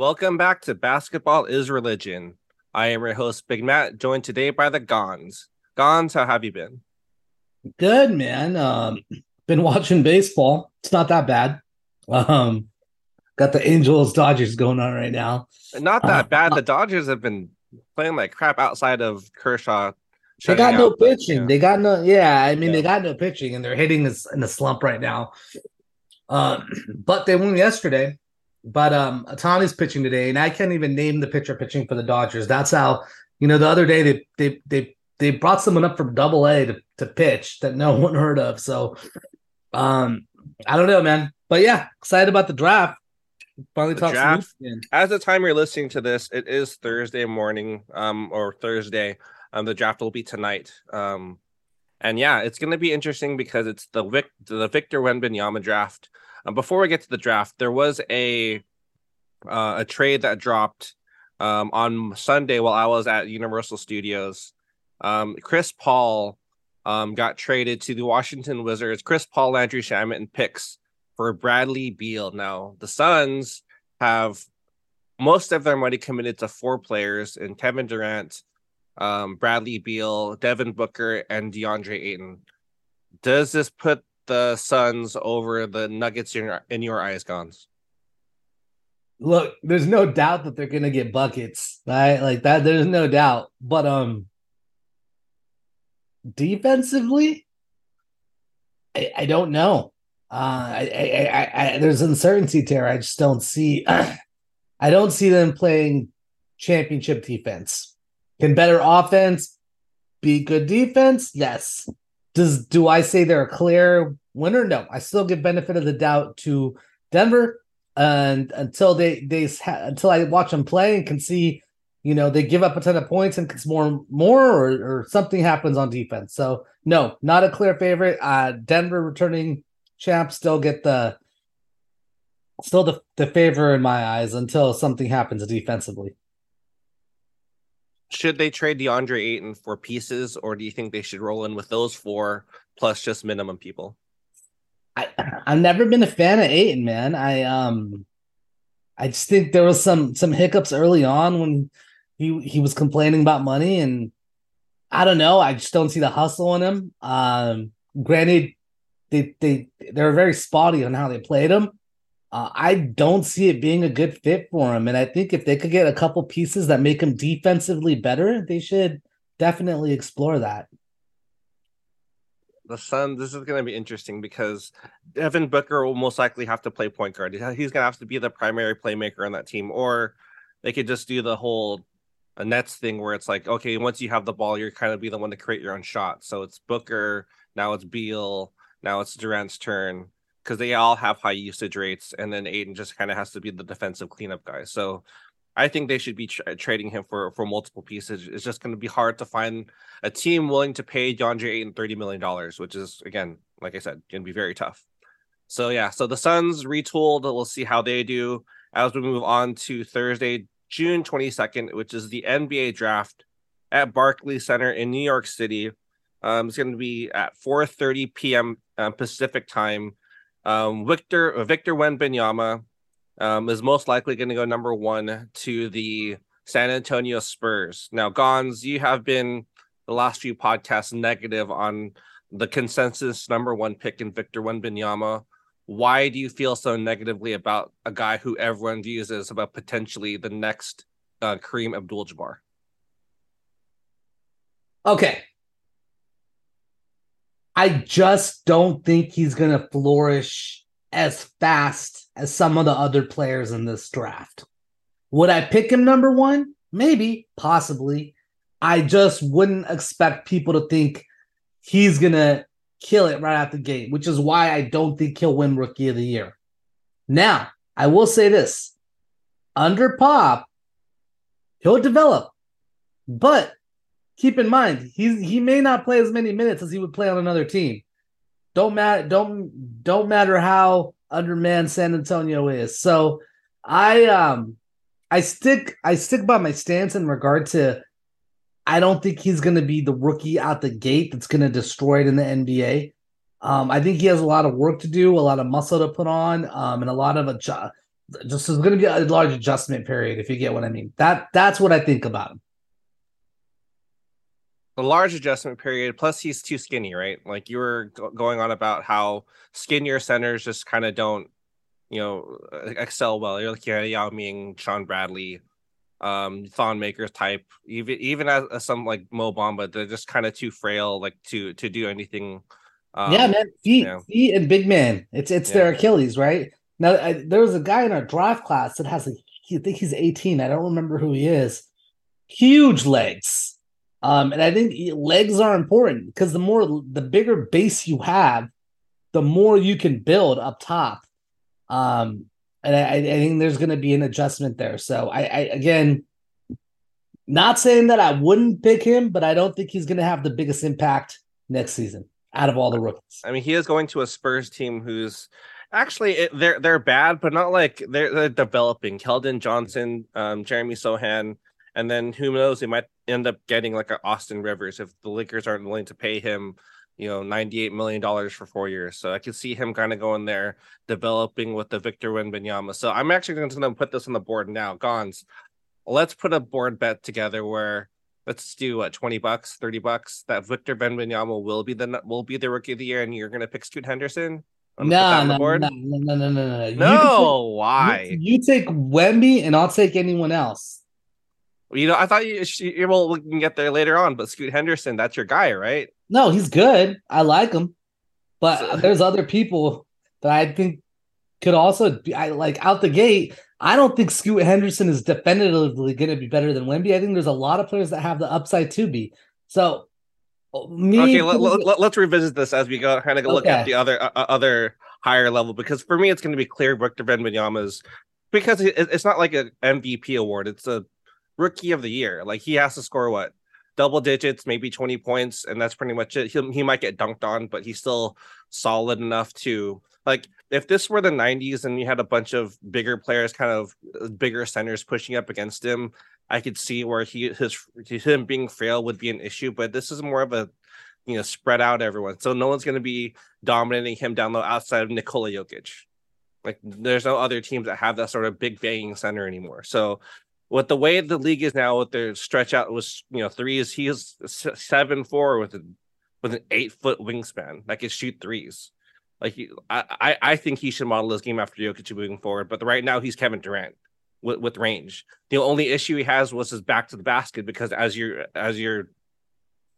Welcome back to Basketball is Religion. I am your host, Big Matt, joined today by the Ganz. Ganz, how have you been? Good, man. Um, been watching baseball. It's not that bad. Um, got the Angels Dodgers going on right now. Not that uh, bad. The Dodgers have been playing like crap outside of Kershaw. They got no pitching. yeah. They got no. Yeah, I mean, yeah. they got no pitching, and they're hitting is in a slump right now. Um, but they won yesterday. But um, Ohtani's pitching today, and I can't even name the pitcher pitching for the Dodgers. That's how you know the other day they they they they brought someone up from Double A to to pitch that no one heard of. So, um, I don't know, man. But yeah, excited about the draft. Finally, the draft. As the time you're listening to this, it is Thursday morning, um, or Thursday. Um, the draft will be tonight. Um, and yeah, it's going to be interesting because it's the Vic, the Victor Wembanyama draft. Um, before we get to the draft, there was a uh, a trade that dropped um, on Sunday while I was at Universal Studios. Um, Chris Paul um, got traded to the Washington Wizards. Chris Paul, Landry Shamet, and picks for Bradley Beal. Now the Suns have most of their money committed to four players in Kevin Durant, um, Bradley Beal, Devin Booker, and DeAndre Ayton. Does this put the Suns over the Nuggets in your, in your eyes, Ganz? Look, there's no doubt that they're gonna get buckets, right? Like that, there's no doubt. But um, defensively, I, I don't know. Uh, I, I, I, I, there's uncertainty there. I just don't see. I don't see them playing championship defense. Can better offense be good defense? Yes. Does do I say they're a clear winner? No. I still give benefit of the doubt to Denver, and until they they until I watch them play and can see, you know, they give up a ton of points and it's more more or, or something happens on defense. So no, not a clear favorite. Uh, Denver returning champs still get the still the, the favor in my eyes until something happens defensively should they trade DeAndre Ayton for pieces, or do you think they should roll in with those four plus just minimum people? I I've never been a fan of Ayton, man. I um I just think there was some some hiccups early on when he he was complaining about money and I don't know. I just don't see the hustle in him. Um granted they they they're very spotty on how they played him. Uh, I don't see it being a good fit for him. And I think if they could get a couple pieces that make him defensively better, they should definitely explore that. The Sun, this is going to be interesting because Devin Booker will most likely have to play point guard. He's going to have to be the primary playmaker on that team, or they could just do the whole a Nets thing where it's like, okay, once you have the ball, you're kind of be the one to create your own shot. So it's Booker, now it's Beal, now it's Durant's turn because they all have high usage rates, and then Ayton just kind of has to be the defensive cleanup guy. So I think they should be tra- trading him for for multiple pieces. It's just going to be hard to find a team willing to pay DeAndre Ayton thirty million dollars, which is again, like I said, going to be very tough. So yeah, so the Suns retooled. We'll see how they do as we move on to Thursday, June twenty second, which is the NBA draft at Barclays Center in New York City. Um, it's going to be at 4:30 p.m. Uh, Pacific time. Um, Victor Victor Wembanyama um, is most likely going to go number one to the San Antonio Spurs. Now, Ganz, you have been the last few podcasts negative on the consensus number one pick in Victor Wembanyama. Why do you feel so negatively about a guy who everyone views as about potentially the next uh, Kareem Abdul-Jabbar? Okay, I just don't think he's going to flourish as fast as some of the other players in this draft. Would I pick him number one? Maybe, possibly. I just wouldn't expect people to think he's going to kill it right out the gate, which is why I don't think he'll win Rookie of the Year. Now, I will say this under Pop, he'll develop, but keep in mind he's he may not play as many minutes as he would play on another team. Don't matter don't don't matter how undermanned San Antonio is. So I um I stick I stick by my stance in regard to I don't think he's going to be the rookie out the gate that's going to destroy it in the NBA. Um, I think he has a lot of work to do, a lot of muscle to put on, um, and a lot of a just there's going to be a large adjustment period if you get what I mean. That that's what I think about him. A large adjustment period. Plus, he's too skinny, right? Like you were going on about how skinnier centers just kind of don't, you know, excel well. You're looking at Yao Ming, Shawn Bradley, um, Thon Makers type. Even even as, as some like Mo Bamba, they're just kind of too frail, like to to do anything. Um, yeah, man, feet, you know. feet, and big man. It's it's yeah. their Achilles, right? Now, I, there was a guy in our draft class that has a, I think he's 18. I don't remember who he is. Huge legs. Um, and I think legs are important because the more, the bigger base you have, the more you can build up top. Um, and I, I think there's going to be an adjustment there. So I, I, again, not saying that I wouldn't pick him, but I don't think he's going to have the biggest impact next season out of all the rookies. I mean, he is going to a Spurs team who's Actually, it, they're they're bad, but not like they're, they're developing. Keldon Johnson, um, Jeremy Sochan, and then who knows? They might end up getting like an Austin Reaves if the Lakers aren't willing to pay him, you know, ninety eight million dollars for four years. So I could see him kind of going there, developing with the Victor Wembanyama. So I'm actually going to put this on the board now. Gons, let's put a board bet together where let's do what 20 bucks 30 bucks that victor Wembanyama will be the will be the rookie of the year and you're going to pick scoot henderson no, no, no, no, no, no, no, no. why? You, you, take Wemby, and I'll take anyone else. You know, I thought you, you well, we can get there later on, but Scoot Henderson, that's your guy, right? No, he's good. I like him, but so, there's other people that I think could also be. I like out the gate. I don't think Scoot Henderson is definitively going to be better than Wemby. I think there's a lot of players that have the upside to be. So me, okay, let, us let, revisit this as we go kind of look okay. at the other uh, uh, other higher level because for me it's going to be clear Victor Wembanyama's because it, it's not like an MVP award; it's a Rookie of the Year. Like he has to score what double digits, maybe twenty points, and that's pretty much it. He he might get dunked on, but he's still solid enough to like if this were the 90s and you had a bunch of bigger players kind of uh, bigger centers pushing up against him I could see where he his him being frail would be an issue, but this is more of a you know spread out everyone, so no one's going to be dominating him down low outside of Nikola Jokic. Like there's no other teams that have that sort of big banging center anymore. So with the way the league is now, with their stretch out was you know threes, he is seven four with a with an eight foot wingspan that can shoot threes. Like he, I, I think he should model his game after Jokic moving forward. But right now he's Kevin Durant with, with range. The only issue he has was his back to the basket because as you as you're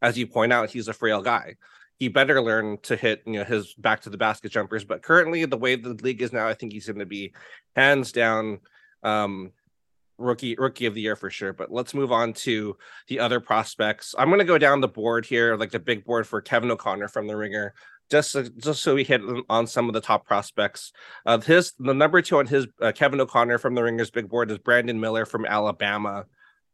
as you point out, he's a frail guy. He better learn to hit you know his back to the basket jumpers. But currently, the way the league is now, I think he's going to be hands down um, rookie rookie of the year for sure. But let's move on to the other prospects. I'm going to go down the board here, like the big board for Kevin O'Connor from the Ringer just just so we hit on some of the top prospects. Uh, his the number two on his uh, Kevin O'Connor from the Ringers big board is Brandon Miller from Alabama.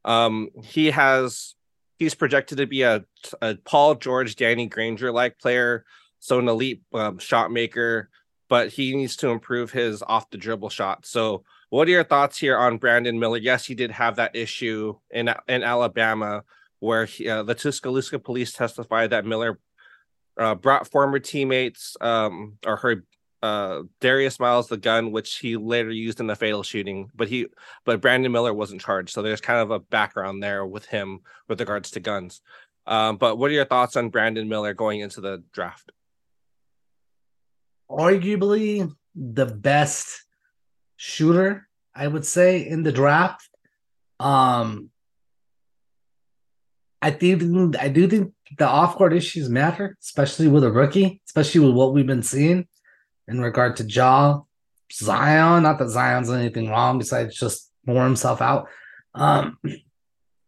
Um, he has he's projected to be a, a Paul George, Danny Granger like player, so an elite um, shot maker, but he needs to improve his off the dribble shot. So, what are your thoughts here on Brandon Miller? Yes, he did have that issue in in Alabama where he, uh, the Tuscaloosa police testified that Miller uh, brought former teammates um, or her uh, Darius Miles the gun, which he later used in the fatal shooting, but he but Brandon Miller wasn't charged, so there's kind of a background there with him with regards to guns. Um, but what are your thoughts on Brandon Miller going into the draft? Arguably the best shooter, I would say, in the draft. Um, I think I do think the off court issues matter, especially with a rookie, especially with what we've been seeing in regard to Ja, Zion. Not that Zion's anything wrong besides just pour himself out. Um,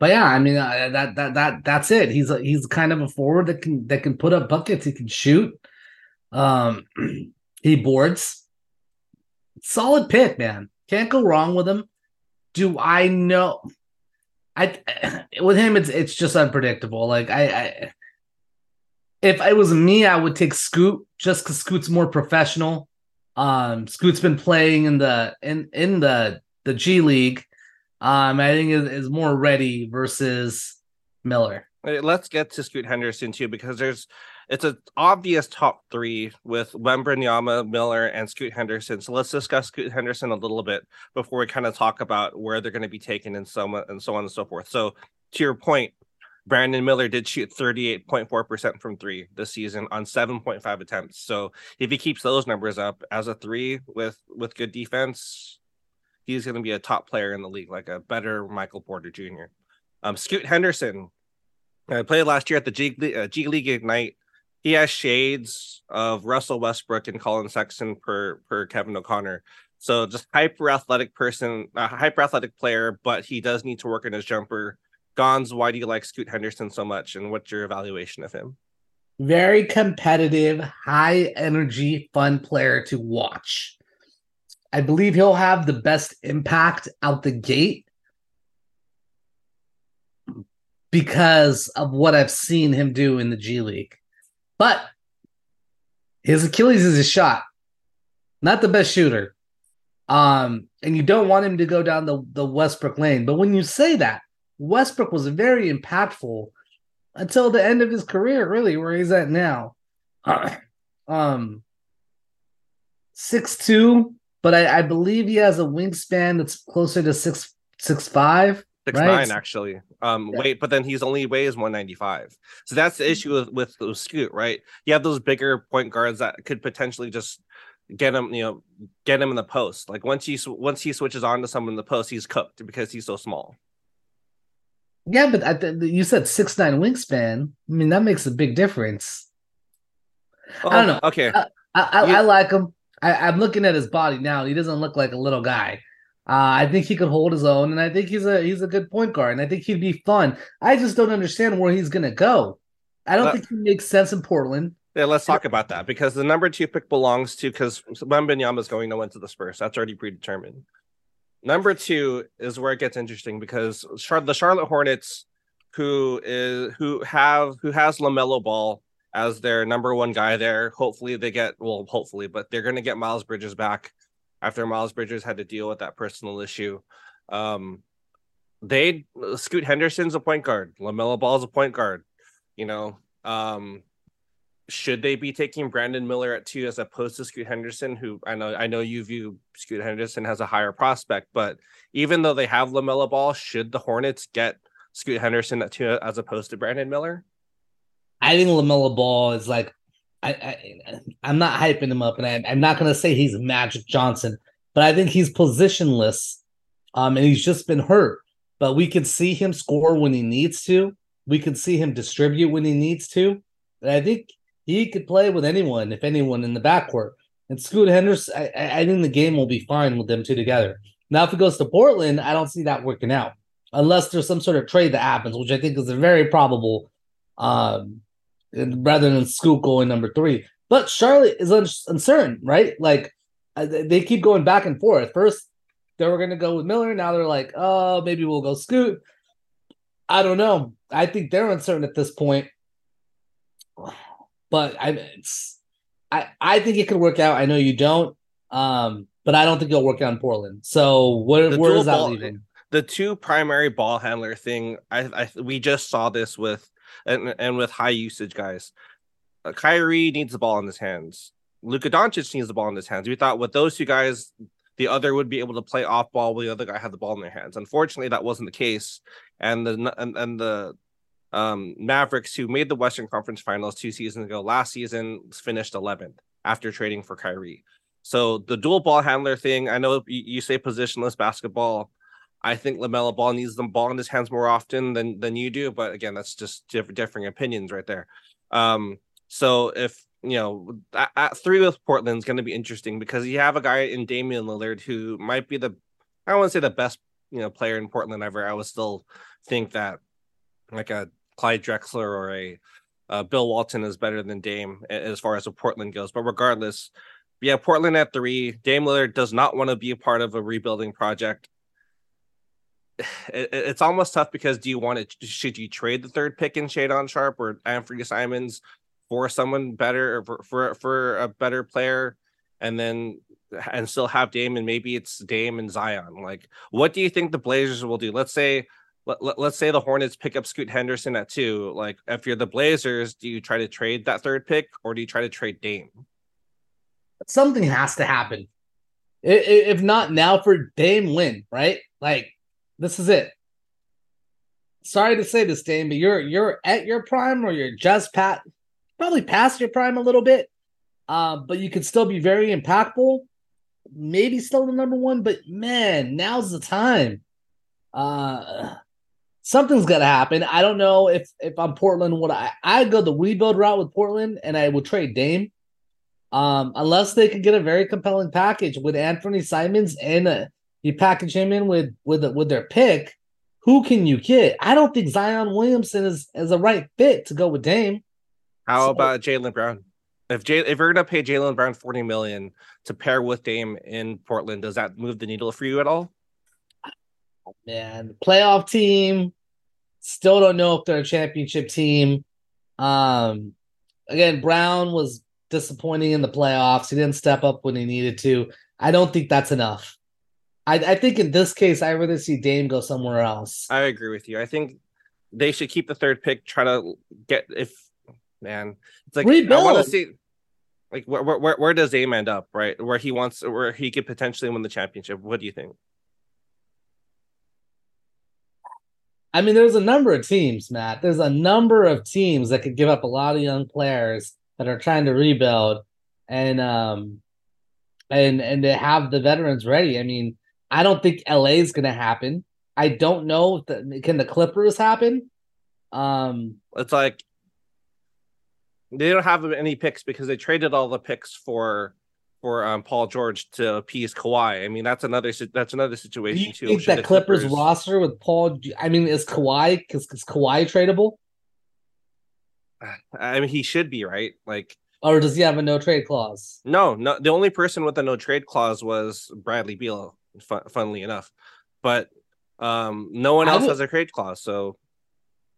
but yeah, I mean uh, that that that that's it. He's a, he's kind of a forward that can that can put up buckets. He can shoot. Um, he boards. Solid pick, man. Can't go wrong with him. Do I know? I with him it's it's just unpredictable. Like I, I if it was me, I would take Scoot just because Scoot's more professional. Um, Scoot's been playing in the in in the the G League. Um, I think is, is more ready versus Miller. Let's get to Scoot Henderson too, because there's it's an obvious top three with Wembanyama, Miller, and Scoot Henderson. So let's discuss Scoot Henderson a little bit before we kind of talk about where they're going to be taken and so on and so on and so forth. So to your point, Brandon Miller did shoot 38.4% from three this season on 7.5 attempts. So if he keeps those numbers up as a three with with good defense, he's going to be a top player in the league, like a better Michael Porter Jr. Um, Scoot Henderson, I played last year at the G, uh, G League Ignite. He has shades of Russell Westbrook and Collin Sexton per per Kevin O'Connor. So just hyper athletic person, a hyper athletic player, but he does need to work on his jumper Ganz, why do you like Scoot Henderson so much, and what's your evaluation of him? Very competitive, high energy, fun player to watch. I believe he'll have the best impact out the gate because of what I've seen him do in the G League. But his Achilles is his shot, not the best shooter. Um, and you don't want him to go down the, the Westbrook lane. But when you say that, Westbrook was very impactful until the end of his career, really, where he's at now. um, six two, but I, I, believe he has a wingspan that's closer to six six five. Six right? nine actually. Um, yeah. wait, but then he's only weighs one ninety five. So that's the issue with with, with Scoot, right? You have those bigger point guards that could potentially just get him, you know, get him in the post. Like once he once he switches on to someone in the post, he's cooked because he's so small. Yeah, but I th- you said six nine wingspan. I mean, that makes a big difference. I don't know. Okay, I, I. I like him. I, I, am looking at his body now. He doesn't look like a little guy. Uh, I think he could hold his own, and I think he's a he's a good point guard, and I think he'd be fun. I just don't understand where he's gonna go. I don't uh, think he makes sense in Portland. Yeah, let's talk about that because the number two pick belongs to because Wembanyama is going to win to the Spurs. That's already predetermined. Number two is where it gets interesting because the Charlotte Hornets, who is who have who has Lamelo Ball as their number one guy there. Hopefully they get well, hopefully, but they're going to get Miles Bridges back after Miles Bridges had to deal with that personal issue. Um, they Scoot Henderson's a point guard, Lamelo Ball's a point guard. You know, um, should they be taking Brandon Miller at two as opposed to Scoot Henderson, who I know I know you view Scoot Henderson has a higher prospect, but even though they have LaMelo Ball, should the Hornets get Scoot Henderson at two as opposed to Brandon Miller? I think LaMelo Ball is like I, I am not hyping him up, and I, I'm not gonna say he's Magic Johnson, but I think he's positionless, um, and he's just been hurt. But we can see him score when he needs to. We can see him distribute when he needs to. And I think he could play with anyone, if anyone, in the backcourt. And Scoot Henderson, I, I think the game will be fine with them two together. Now, if it goes to Portland, I don't see that working out unless there's some sort of trade that happens, which I think is very probable, um, rather than Scoot going number three. But Charlotte is uncertain, right? Like uh, they keep going back and forth. First, they were going to go with Miller. Now they're like, oh, maybe we'll go Scoot. I don't know. I think they're uncertain at this point but I it's I I think it could work out. I know you don't, um, but I don't think it'll work out in Portland. So where where is that leaving? The two primary ball handler thing. I, I we just saw this with and and with high usage guys. Uh, Kyrie needs the ball in his hands. Luka Doncic needs the ball in his hands. We thought with those two guys, the other would be able to play off ball while the other guy had the ball in their hands. Unfortunately, that wasn't the case, and the and, and the um, Mavericks, who made the Western Conference Finals two seasons ago, last season finished 11th after trading for Kyrie. So the dual ball handler thing, I know you, say positionless basketball. I think Lamelo Ball needs the ball in his hands more often than than you do, but again, that's just different differing opinions right there. Um, so if you know at, at three with Portland is going to be interesting because you have a guy in Damian Lillard who might be the I don't want to say the best you know player in Portland ever. I would still think that like a Clyde Drexler or a uh, Bill Walton is better than Dame as far as Portland goes. But regardless, yeah, Portland at three. Dame Lillard does not want to be a part of a rebuilding project. It, it's almost tough because do you want to? Should you trade the third pick in Shaedon Sharpe or Anthony Simons for someone better or for, for for a better player, and then and still have Dame and maybe it's Dame and Zion. Like, what do you think the Blazers will do? Let's say let, let, us say the Hornets pick up Scoot Henderson at two. Like, if you're the Blazers, do you try to trade that third pick or do you try to trade Dame? Something has to happen. If not now for Dame, win right? Like, this is it. Sorry to say this, Dame, but you're you're at your prime or you're just pat, probably past your prime a little bit. Uh, but you could still be very impactful. Maybe still the number one, but man, now's the time. Uh, something's to happen. I don't know if if I'm Portland, would I I go the rebuild route with Portland and I would trade Dame, um, unless they can get a very compelling package with Anthony Simons and uh, you package him in with with with their pick. Who can you get? I don't think Zion Williamson is is a right fit to go with Dame. How so, about Jaylen Brown? If Jay, if you're gonna pay Jaylen Brown forty million to pair with Dame in Portland, does that move the needle for you at all? man, playoff team. Still don't know if they're a championship team. Um, again, Brown was disappointing in the playoffs. He didn't step up when he needed to. I don't think that's enough. I, I think in this case, I'd rather see Dame go somewhere else. I agree with you. I think they should keep the third pick, try to get if man, it's like Rebuild. I want to see like where, where where does Dame end up, right? Where he wants where he could potentially win the championship. What do you think? I mean, there's a number of teams, Matt. There's a number of teams that could give up a lot of young players that are trying to rebuild and um and and to have the veterans ready. I mean, I don't think LA is gonna happen. I don't know the, can the Clippers happen. Um it's like they don't have any picks because they traded all the picks for for um, Paul George to appease Kawhi. I mean, that's another that's another situation Do you too. Think that Clippers, Clippers, roster with Paul. I mean, is Kawhi is, is Kawhi tradable? I mean, he should be right. Like, or does he have a no trade clause? No, no. The only person with a no trade clause was Bradley Beal. Fun, funnily enough, but um, no one else would, has a trade clause. So,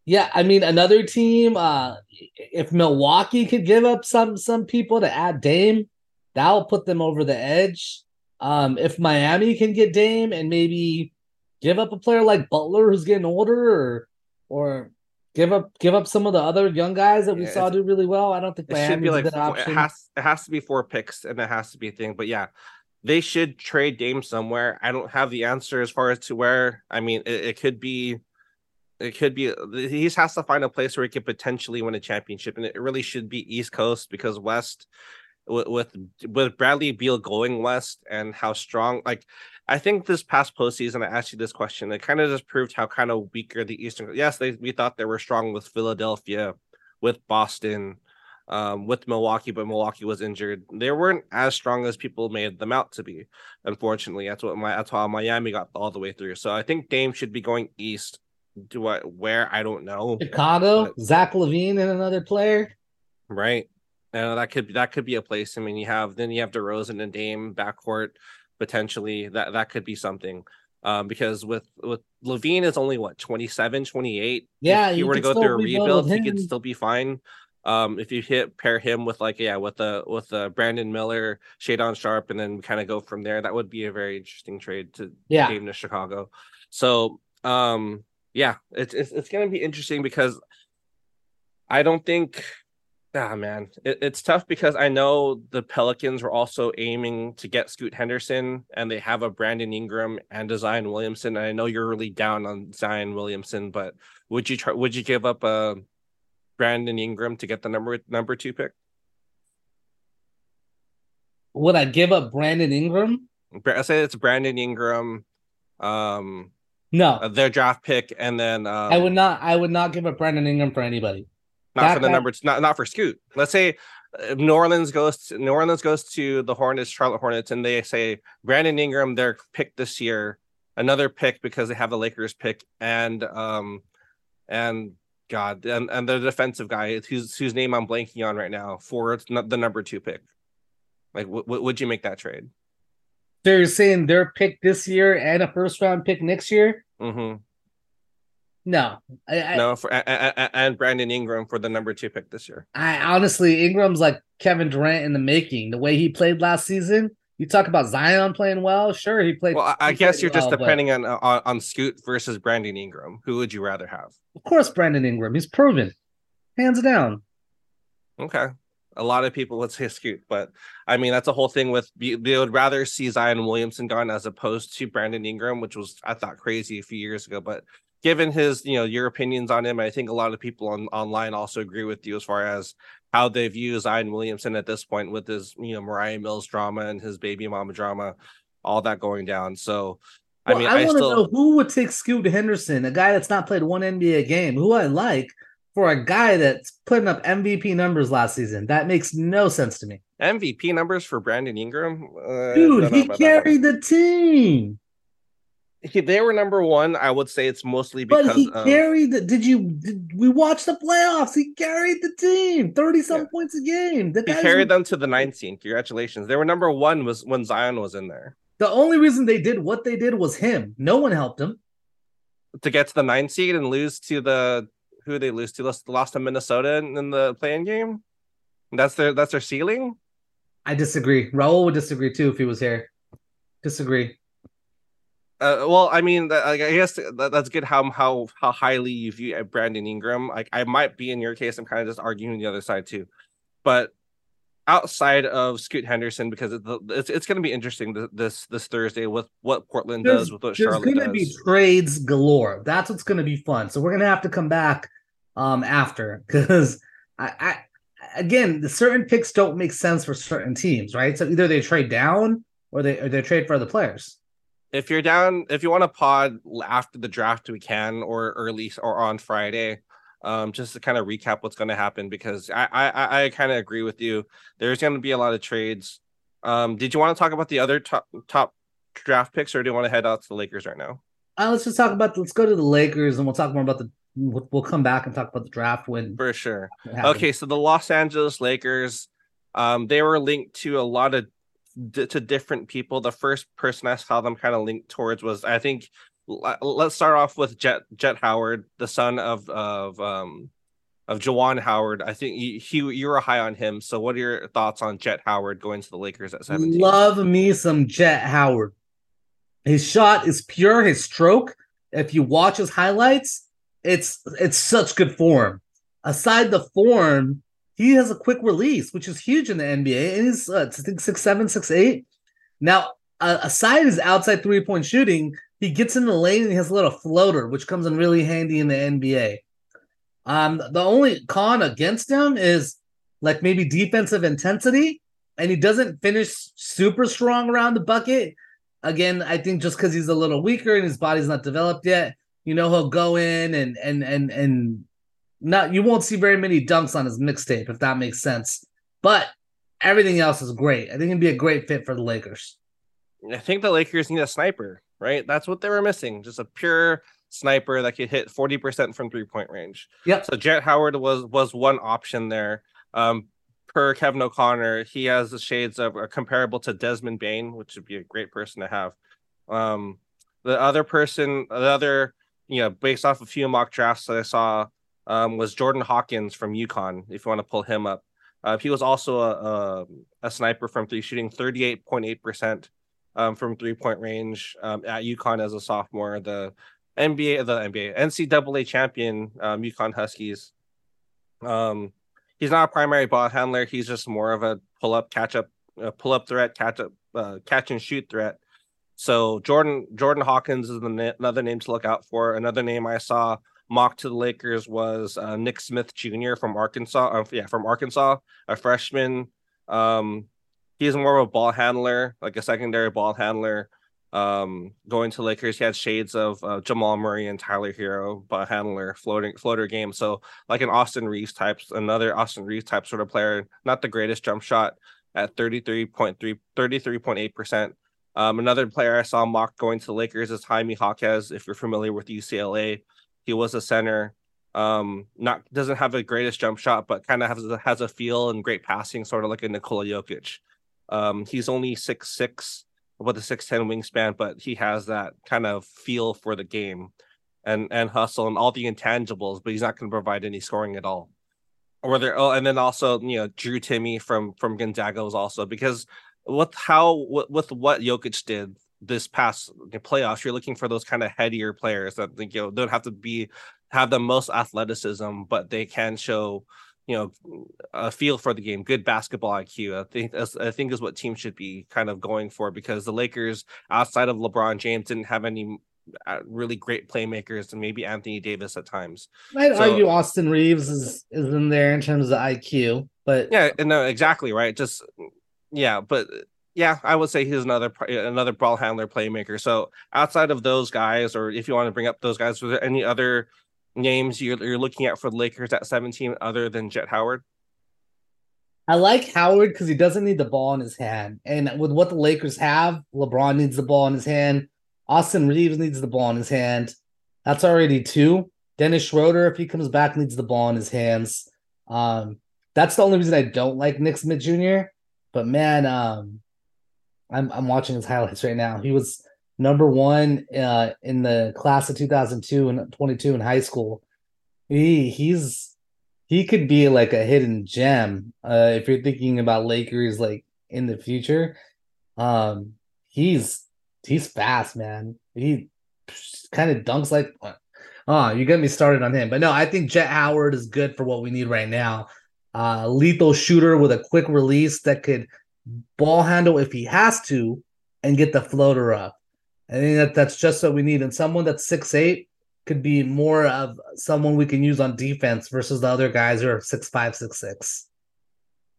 yeah, I mean, another team. Uh, if Milwaukee could give up some some people to add Dame, That'll put them over the edge. Um, if Miami can get Dame and maybe give up a player like Butler who's getting older, or or give up give up some of the other young guys that we yeah, saw do really well, I don't think Miami should be like four, it has it has to be four picks and it has to be a thing. But yeah, they should trade Dame somewhere. I don't have the answer as far as to where. I mean, it, it could be it could be he has to find a place where he could potentially win a championship and it really should be east coast because west with with, with Bradley Beal going west and how strong like I think this past postseason I asked you this question. It kind of just proved how kind of weaker the Eastern. Yes, they we thought they were strong with Philadelphia, with Boston, um, with Milwaukee, but Milwaukee was injured. They weren't as strong as people made them out to be. Unfortunately, that's what my that's how Miami got all the way through. So I think Dame should be going east. Do I where I don't know. Chicago, but, Zach LaVine, and another player. Right. Uh, that could that could be a place. I mean, you have then you have DeRozan and Dame backcourt potentially. That that could be something. Um, because with with LaVine is only what 27, 28. Yeah, if you were to go through a rebuild, he could still be fine. Um, if you hit pair him with like yeah, with the with the Brandon Miller, Shaedon Sharpe, and then kind of go from there, that would be a very interesting trade to yeah. game to Chicago. So um, yeah, it's it's, it's gonna be interesting because I don't think Ah man, it, it's tough because I know the Pelicans were also aiming to get Scoot Henderson, and they have a Brandon Ingram and a Zion Williamson. And I know you're really down on Zion Williamson, but would you try? Would you give up a Brandon Ingram to get the number number two pick? Would I give up Brandon Ingram? I say it's Brandon Ingram. Um, no, uh, their draft pick, and then um, I would not. I would not give up Brandon Ingram for anybody not that, for the that, number, not not for Scoot. Let's say uh, New Orleans goes to, New Orleans goes to the Hornets, Charlotte Hornets, and they say Brandon Ingram, their pick this year, another pick because they have the Lakers pick, and um, and God, and, and the defensive guy whose whose name I'm blanking on right now for the number two pick. Like, w- w- would you make that trade? So you're saying their pick this year and a first round pick next year? Mm-hmm. No, I, I, no, for and Brandon Ingram for the number two pick this year. I honestly, Ingram's like Kevin Durant in the making. The way he played last season, You talk about Zion playing well. Sure, he played. Well, I, guess you're just well, but depending on, on on Scoot versus Brandon Ingram. Who would you rather have? Of course, Brandon Ingram. He's proven, hands down. Okay. A lot of people would say Scoot, but I mean that's a whole thing with they would rather see Zion Williamson gone as opposed to Brandon Ingram, which was I thought crazy a few years ago. But given his, you know, your opinions on him, I think a lot of people on online also agree with you as far as how they've used Zion Williamson at this point with his, you know, Moriah Mills drama and his baby mama drama, all that going down. So, Well, I mean, I, I, want to still know who would take Scoot Henderson, a guy that's not played one NBA game, who I like, for a guy that's putting up MVP numbers last season. That makes no sense to me. MVP numbers for Brandon Ingram. Uh, Dude, he about that one. carried the team. He- they were number one. I would say it's mostly because But he of, carried the. Did you? Did, we watched the playoffs. He carried the team, thirty some Yeah. points a game. The he carried were- them to the ninth seed. Congratulations. They were number one was when Zion was in there. The only reason they did what they did was him. No one helped him. To get to the ninth seed and lose to the who they lose to lost, lost to Minnesota in, in the play-in game. That's their that's their ceiling. I disagree. Raul would disagree too if he was here. Disagree. Uh, well, I mean, like, I guess that, that's good. How how how highly you view Brandon Ingram. Like I might be in your case. I'm kind of just arguing the other side too, but outside of Scoot Henderson, because it, it's it's going to be interesting this this Thursday with what Portland There's, does with what there's Charlotte gonna does. be trades galore. That's what's gonna be fun. So we're gonna have to come back um after because I, I again the certain picks don't make sense for certain teams, right? So either they trade down or they or they trade for other players. If you're down, if you want to pod after the draft, we can, or early or on Friday, um, just to kind of recap what's going to happen because I I, I kind of agree with you. There's going to be a lot of trades. Um, did you want to talk about the other top top draft picks, or do you want to head out to the Lakers right now? Uh, let's just talk about let's go to the Lakers and we'll talk more about the we'll, we'll come back and talk about the draft when For sure. Okay, so the Los Angeles Lakers, um, they were linked to a lot of d- to different people. The first person I saw them kind of linked towards was I think l- let's start off with Jett Jett Howard, the son of of um of Juwan Howard. I think you, he you were high on him. So what are your thoughts on Jett Howard going to the Lakers at 17? Love me some Jett Howard. His shot is pure. His stroke, if you watch his highlights, it's it's such good form. Aside the form, he has a quick release, which is huge in the NBA. And he's uh, I think six seven, six eight. Now, uh, aside his outside three point shooting, he gets in the lane and he has a little floater, which comes in really handy in the NBA. Um, the only con against him is like maybe defensive intensity, and he doesn't finish super strong around the bucket. Again, I think just because he's a little weaker and his body's not developed yet, you know, he'll go in and and and and not you won't see very many dunks on his mixtape if that makes sense. But everything else is great. I think it'd be a great fit for the Lakers. I think the Lakers need a sniper, right? That's what they were missing. Just a pure sniper that could hit 40% from three point range. Yep. So Jett Howard was was one option there. Um, per Kevin O'Connor, he has the shades of uh, comparable to Desmond Bane, which would be a great person to have. Um, the other person, the other, you know, based off a few mock drafts that I saw, um, was Jordan Hawkins from UConn. If you want to pull him up, uh, he was also a, a a sniper from three, shooting thirty eight point eight percent um, from three point range um, at UConn as a sophomore. The NBA, the NBA, NCAA champion, um, UConn Huskies. Um, he's not a primary ball handler. He's just more of a pull up, catch up, uh, pull up threat, catch up, uh, catch and shoot threat. So Jordan Jordan Hawkins is another name to look out for. Another name I saw mocked to the Lakers was uh, Nick Smith Jr. from Arkansas. Uh, yeah, from Arkansas, a freshman. Um, he's more of a ball handler, like a secondary ball handler. Um, going to Lakers, he had shades of uh, Jamal Murray and Tyler Herro, ball handler, floating floater game. So like an Austin Reaves type, another Austin Reaves type sort of player. Not the greatest jump shot at 33.3, 33.8 percent. Um, another player I saw mock going to the Lakers is Jaime Jaquez. If you're familiar with UCLA, he was a center. Um, not doesn't have the greatest jump shot, but kind of has a, has a feel and great passing, sort of like a Nikola Jokic. Um, he's only six six with a six ten wingspan, but he has that kind of feel for the game and and hustle and all the intangibles, but he's not going to provide any scoring at all. Or there, oh, and then also you know Drew Timme from from Gonzaga was also because with how with, with what Jokic did this past playoffs, you're looking for those kind of headier players that think you know don't have to be have the most athleticism, but they can show you know a feel for the game, good basketball IQ. I think I think is what teams should be kind of going for because the Lakers, outside of LeBron James, didn't have any uh, really great playmakers and maybe Anthony Davis at times. I'd so, argue Austin Reaves is is in there in terms of IQ, but yeah, no, exactly right. Just yeah, but yeah, I would say he's another another ball handler playmaker. So outside of those guys, or if you want to bring up those guys, was there any other names you're, you're looking at for the Lakers at 17 other than Jett Howard? I like Howard because he doesn't need the ball in his hand. And with what the Lakers have, LeBron needs the ball in his hand. Austin Reaves needs the ball in his hand. That's already two. Dennis Schroeder, if he comes back, needs the ball in his hands. Um, that's the only reason I don't like Nick Smith Jr. But man, um, I'm I'm watching his highlights right now. He was number one uh, in the class of 2002 and 22 in high school. He he's he could be like a hidden gem uh, if you're thinking about Lakers like in the future. Um, he's he's fast, man. He kind of dunks like. Oh, you get me started on him, but no, I think Jett Howard is good for what we need right now. Uh, lethal shooter with a quick release that could ball handle if he has to and get the floater up. I think that that's just what we need. And someone that's six eight could be more of someone we can use on defense versus the other guys who are six five, six six.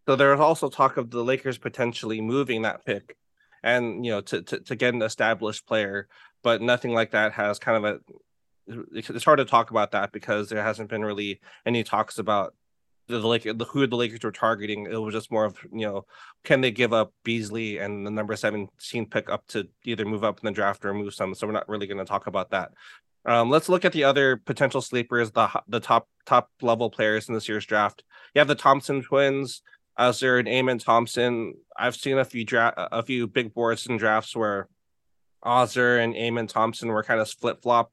So there's also talk of the Lakers potentially moving that pick and you know to, to, to get an established player, but nothing like that has kind of a it's hard to talk about that because there hasn't been really any talks about the, the, who the Lakers were targeting. It was just more of you know, can they give up Beasley and the number seventeen pick up to either move up in the draft or move some. So we're not really going to talk about that. Um, let's look at the other potential sleepers, the the top top level players in this year's draft. You have the Thompson twins, Ausar and Amen Thompson. I've seen a few draft, a few big boards and drafts where Ausar and Amen Thompson were kind of flip flop.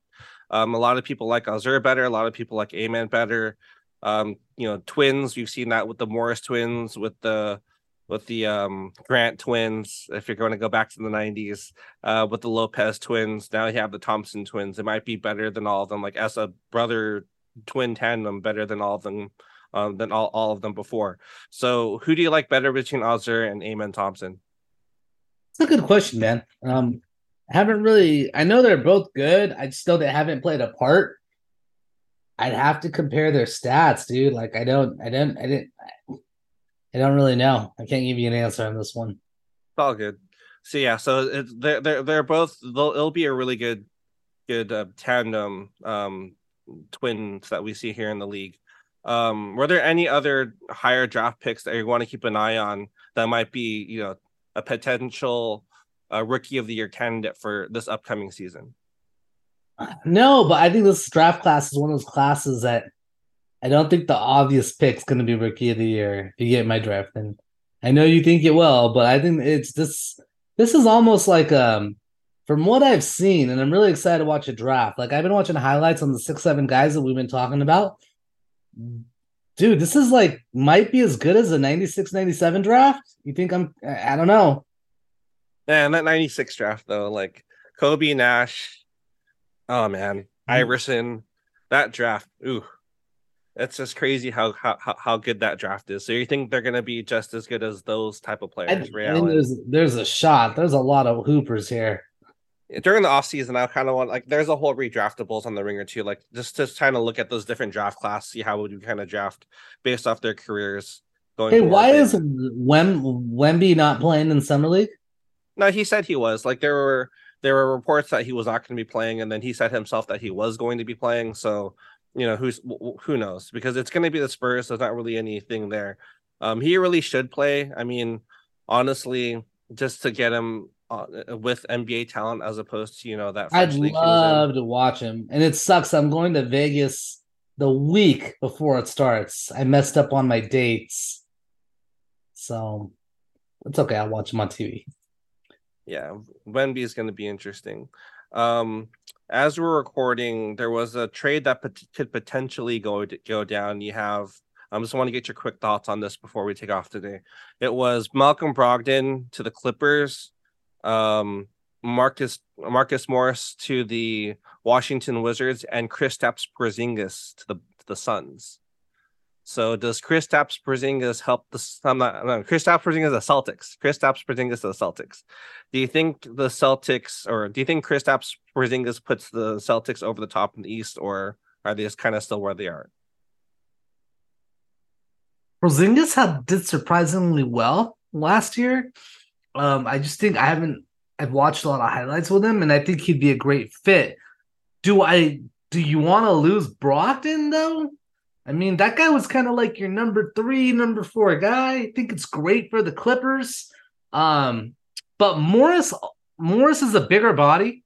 Um, a lot of people like Ausar better. A lot of people like Amen better. Um, you know, twins. We've seen that with the Morris twins, with the with the um, Grant twins. If you're going to go back to the '90s, uh, with the Lopez twins. Now you have the Thompson twins. It might be better than all of them. Like as a brother twin tandem, better than all of them. Um, than all, all of them before. So, who do you like better between Ausar and Amen Thompson? It's a good question, man. Um, I haven't really. I know they're both good. I still they haven't played a part. I'd have to compare their stats, dude. Like I don't, I don't, I didn't, I don't really know. I can't give you an answer on this one. It's all good. So yeah, so it's they're they're they're both. it'll be a really good, good uh, tandem um, twins that we see here in the league. Um, were there any other higher draft picks that you want to keep an eye on that might be, you know, a potential uh, rookie of the year candidate for this upcoming season? No, but I think this draft class is one of those classes that I don't think the obvious pick's going to be rookie of the year. If you get my draft, and I know you think it will, but I think it's this. This is almost like um, from what I've seen, and I'm really excited to watch a draft. Like I've been watching highlights on the six seven guys that we've been talking about. Dude, this is like might be as good as a 96 97 draft. You think I'm I don't know. Yeah, that 96 draft though, like Kobe Nash, Oh man, mm-hmm. Iverson, that draft. Ooh, it's just crazy how how how good that draft is. So you think they're gonna be just as good as those type of players? I, I there's there's a shot. There's a lot of hoopers here. During the offseason, I kind of want like there's a whole redraftables on the ringer too. Like just to kind of look at those different draft class, see how would you kind of draft based off their careers. Going hey, why is Wem Wemby not playing in summer league? No, he said he was. Like there were there were reports that he was not going to be playing, and then he said himself that he was going to be playing. So, you know, who's who knows? Because it's going to be the Spurs. There's not really anything there. Um, he really should play. I mean, honestly, just to get him uh, with NBA talent as opposed to you know that. French I'd love to watch him, and it sucks. I'm going to Vegas the week before it starts. I messed up on my dates, so it's okay. I'll watch him on TV yeah, Wemby is going to be interesting. Um, as we're recording, there was a trade that pot- could potentially go go down. You have I just want to get your quick thoughts on this before we take off today. It was Malcolm Brogdon to the Clippers, um, Marcus Marcus Morris to the Washington Wizards, and Kristaps Porzingis to the to the Suns. So does Kristaps Porzingis help the? I'm not. No, Kristaps Porzingis the Celtics. Kristaps Porzingis the Celtics. Do you think the Celtics, or do you think Kristaps Porzingis puts the Celtics over the top in the East, or are they just kind of still where they are? Porzingis had did surprisingly well last year. Um, I just think I haven't. I've watched a lot of highlights with him, and I think he'd be a great fit. Do I? Do you want to lose Brogdon though? I mean, that guy was kind of like your number three, number four guy. I think it's great for the Clippers. Um, but Morris, Morris is a bigger body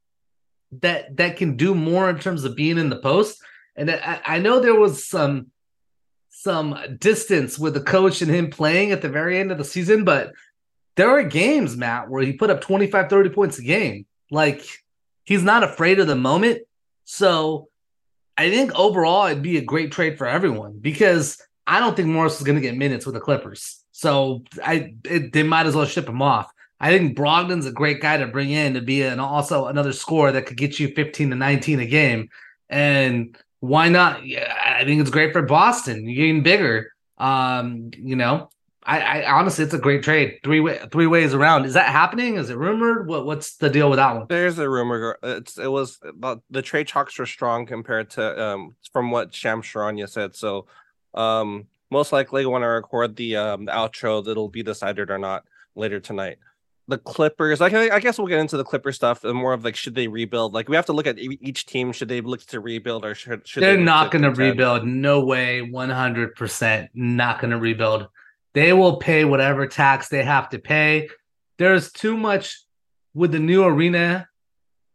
that that can do more in terms of being in the post. And I, I know there was some some distance with the coach and him playing at the very end of the season, but there are games, Matt, where he put up 25, 30 points a game. Like he's not afraid of the moment. So I think overall it'd be a great trade for everyone because I don't think Morris is going to get minutes with the Clippers. So I it, they might as well ship him off. I think Brogdon's a great guy to bring in to be an also another scorer that could get you 15 to 19 a game. And why not? I think it's great for Boston. You're getting bigger. Um, you know, I, I honestly, it's a great trade. Three way, three ways around. Is that happening? Is it rumored? What what's the deal with that one? There's a rumor. It's it was the trade talks were strong compared to um from what Shams Charania said. So, um, most likely when I record the um the outro, that'll be decided or not later tonight the Clippers, like I guess we'll get into the Clipper stuff and more of like should they rebuild? Like we have to look at each team. Should they look to rebuild or should, should they're they not going to rebuild? No way, one hundred percent not going to rebuild. They will pay whatever tax they have to pay. There's too much with the new arena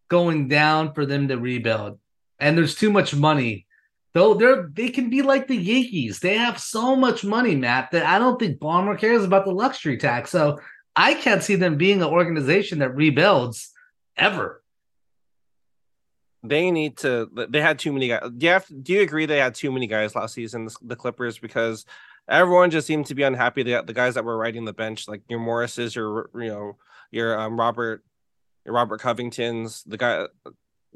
going down for them to rebuild, and there's too much money. Though they're they can be like the Yankees. They have so much money, Matt, that I don't think Ballmer cares about the luxury tax. So I can't see them being an organization that rebuilds ever. They need to. They had too many guys. Do you have? Do you agree they had too many guys last season? The Clippers because everyone just seemed to be unhappy. The the guys that were riding the bench, like your Morris's, your you know your um, Robert, your Robert Covington's, the guy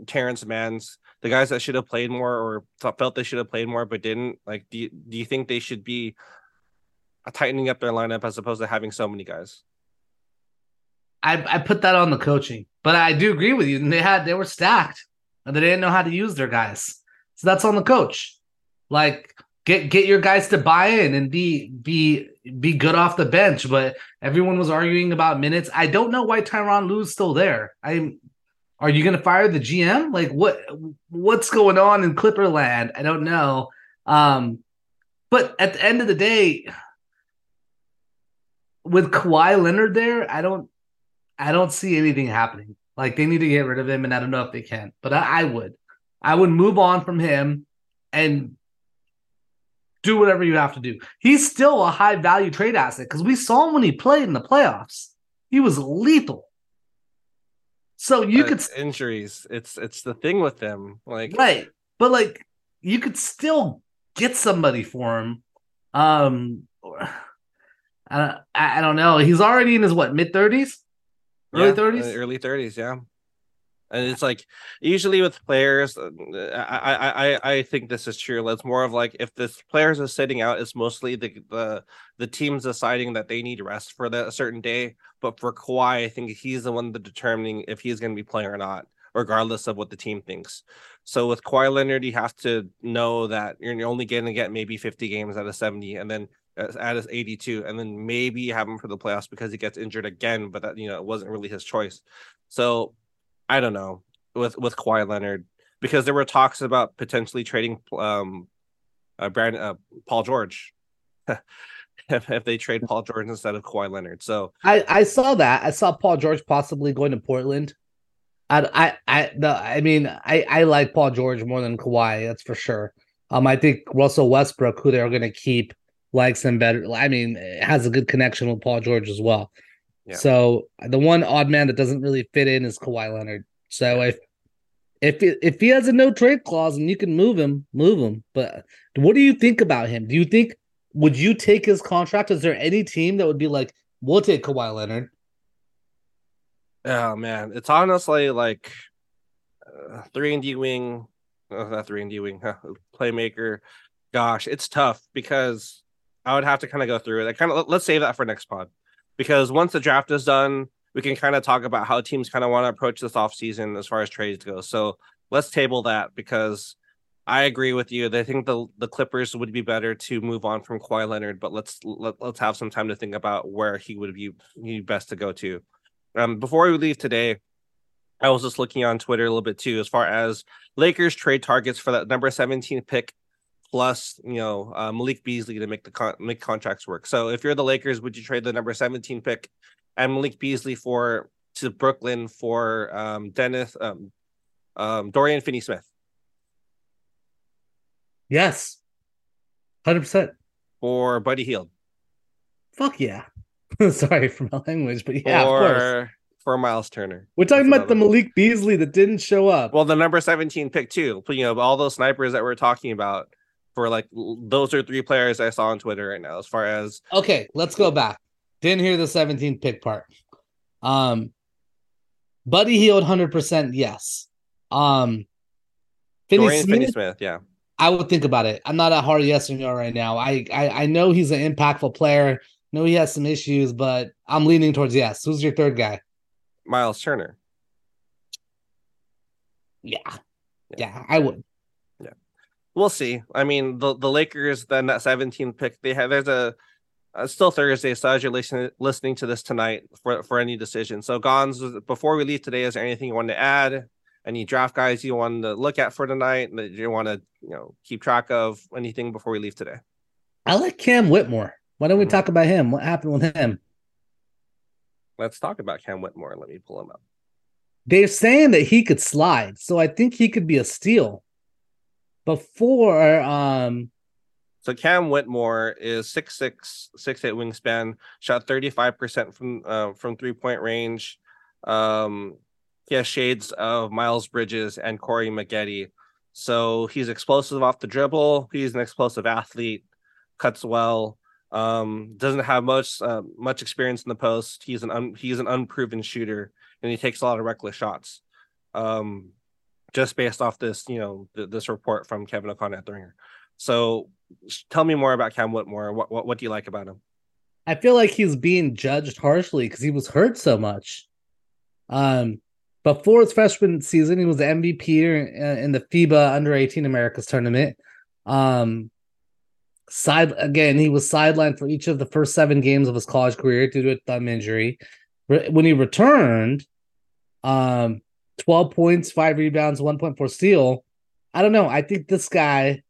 Terance Mann's, the guys that should have played more or felt they should have played more but didn't. Like, do you, do you think they should be tightening up their lineup as opposed to having so many guys? I, I put that on the coaching, but I do agree with you. They had they were stacked, and they didn't know how to use their guys. So that's on the coach. Like get get your guys to buy in and be be be good off the bench. But everyone was arguing about minutes. I don't know why Tyronn Lue's still there. I'm. Are you going to fire the GM? Like what what's going on in Clipperland? I don't know. Um, but at the end of the day, with Kawhi Leonard there, I don't I don't see anything happening. Like they need to get rid of him, and I don't know if they can, but I, I would. I would move on from him and do whatever you have to do. He's still a high value trade asset because we saw him when he played in the playoffs. He was lethal. So you could injuries. It's it's the thing with them, like right. But like you could still get somebody for him. Um, I I don't know. He's already in his what mid thirties early 30s uh, early 30s yeah and it's like usually with players uh, I, I i think this is true. It's more of like if the players are sitting out it's mostly the the the teams deciding that they need rest for a certain day. But for Kawhi, I think he's the one that determining if he's going to be playing or not regardless of what the team thinks. So with Kawhi Leonard you have to know that you're only going to get maybe 50 games out of 70 and then at his 82 and then maybe have him for the playoffs because he gets injured again but that you know it wasn't really his choice. So i don't know with with Kawhi Leonard because there were talks about potentially trading um uh, Brand, uh Paul George. If, if they trade Paul George instead of Kawhi Leonard. So I I saw that. I saw Paul George possibly going to Portland. I I I the I mean I I like Paul George more than Kawhi that's for sure. Um I think Russell Westbrook who they're going to keep likes him better. I mean, has a good connection with Paul George as well. Yeah. So the one odd man that doesn't really fit in is Kawhi Leonard. So if if if he has a no trade clause and you can move him, move him. But what do you think about him? Do you think would you take his contract? Is there any team that would be like, we'll take Kawhi Leonard? Oh man, it's honestly like uh, three and D wing, uh, not three and D wing, huh, playmaker. Gosh, it's tough because I would have to kind of go through it. I kind of let's save that for next pod because once the draft is done, we can kind of talk about how teams kind of want to approach this off season as far as trades go. So let's table that because I agree with you. I think the the Clippers would be better to move on from Kawhi Leonard, but let's let, let's have some time to think about where he would be, be best to go to. Um, before we leave today, I was just looking on Twitter a little bit too, as far as Lakers trade targets for that number 17 pick plus you know uh, Malik Beasley to make the con- make contracts work. So if you're the Lakers, would you trade the number 17 pick and Malik Beasley for to Brooklyn for um, Dennis um, um, Dorian Finney Smith? Yes, hundred percent. Or Buddy Hield? Fuck yeah. Sorry for my language, but yeah, or, of course. For Miles Turner. We're talking That's about the Malik Beasley that didn't show up. Well, the number 17 pick too. You know, all those snipers that we're talking about for like those are three players I saw on Twitter right now. As far as okay, let's go back. Didn't hear the 17th pick part. Um, Buddy Hield, 100% yes. Um, Finney Smith, Finney Smith, yeah. I would think about it. I'm not a hard yes or no right now. I, I I know he's an impactful player. Know he has some issues, but I'm leaning towards yes. Who's your third guy? Miles Turner. Yeah. Yeah, yeah I would. We'll see. I mean, the, the Lakers, then that 17th pick, they have there's a uh, still Thursday, so as you're listening listening to this tonight for, for any decision. So Ganz, before we leave today, is there anything you want to add? Any draft guys you want to look at for tonight that you want to you know keep track of? Anything before we leave today? I like Cam Whitmore. Why don't we mm-hmm. talk about him? What happened with him? Let's talk about Cam Whitmore. Let me pull him up. They're saying that he could slide, so I think he could be a steal. Before, um, so Cam Whitmore is six six six eight wingspan, shot thirty five percent from uh, from three point range. Um, he has shades of Miles Bridges and Corey Maggette. So he's explosive off the dribble. He's an explosive athlete, cuts well. Um, doesn't have much uh, much experience in the post. He's an un, he's an unproven shooter, and he takes a lot of reckless shots. Um, just based off this, you know, th- this report from Kevin O'Connor at the Ringer. So, tell me more about Cam Whitmore. What what what do you like about him? I feel like he's being judged harshly because he was hurt so much. Um, before his freshman season, he was the MVP in the FIBA Under 18 Americas tournament. Um, side again, he was sidelined for each of the first seven games of his college career due to a thumb injury. When he returned, um, 12 points, five rebounds, 1.4 steal. I don't know. I think this guy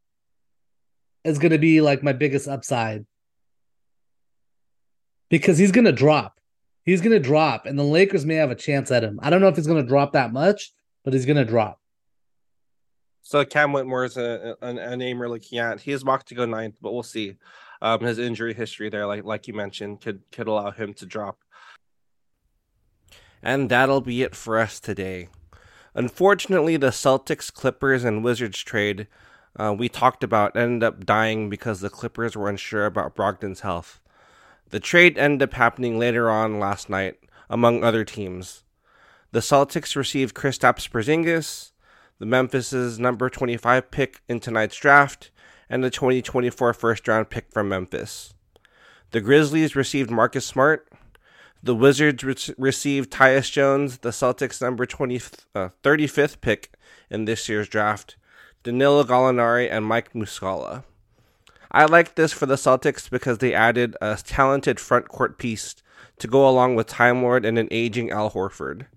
is going to be like my biggest upside because he's going to drop. He's going to drop, and the Lakers may have a chance at him. I don't know if he's going to drop that much, but he's going to drop. So Cam Whitmore is a, a, a, name we're looking at. He is mocked to go ninth, but we'll see. Um, his injury history there, like like you mentioned, could could allow him to drop. And that'll be it for us today. Unfortunately, the Celtics, Clippers, and Wizards trade uh, we talked about ended up dying because the Clippers were unsure about Brogdon's health. The trade ended up happening later on last night, among other teams. The Celtics received Kristaps Porzingis, the Memphis's number 25 pick in tonight's draft, and the 2024 first round pick from Memphis. The Grizzlies received Marcus Smart. The Wizards re- received Tyus Jones, the Celtics' number 20, uh, 35th pick in this year's draft, Danilo Gallinari, and Mike Muscala. I like this for the Celtics because they added a talented front court piece to go along with Time Lord and an aging Al Horford.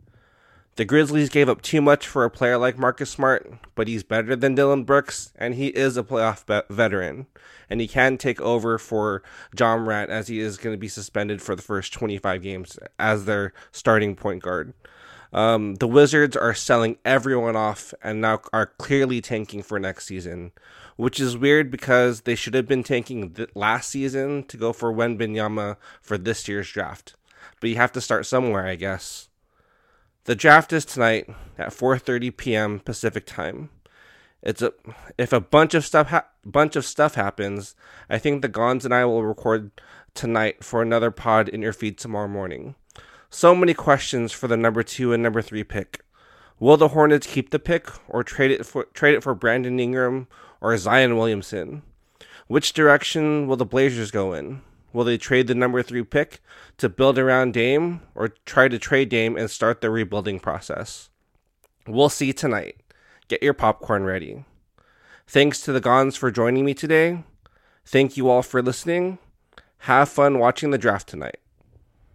The Grizzlies gave up too much for a player like Marcus Smart, but he's better than Dillon Brooks, and he is a playoff be- veteran. And he can take over for Ja Morant as he is going to be suspended for the first 25 games as their starting point guard. Um, the Wizards are selling everyone off and now are clearly tanking for next season, which is weird because they should have been tanking th- last season to go for Wembanyama for this year's draft. But you have to start somewhere, I guess. The draft is tonight at 4:30 p.m. Pacific time. It's a if a bunch of stuff ha- bunch of stuff happens, I think the Ganz and I will record tonight for another pod in your feed tomorrow morning. So many questions for the number 2 and number 3 pick. Will the Hornets keep the pick or trade it for trade it for Brandon Ingram or Zion Williamson? Which direction will the Blazers go in? Will they trade the number 3 pick to build around Dame or try to trade Dame and start the rebuilding process? We'll see tonight. Get your popcorn ready. Thanks to the Ganz for joining me today. Thank you all for listening. Have fun watching the draft tonight.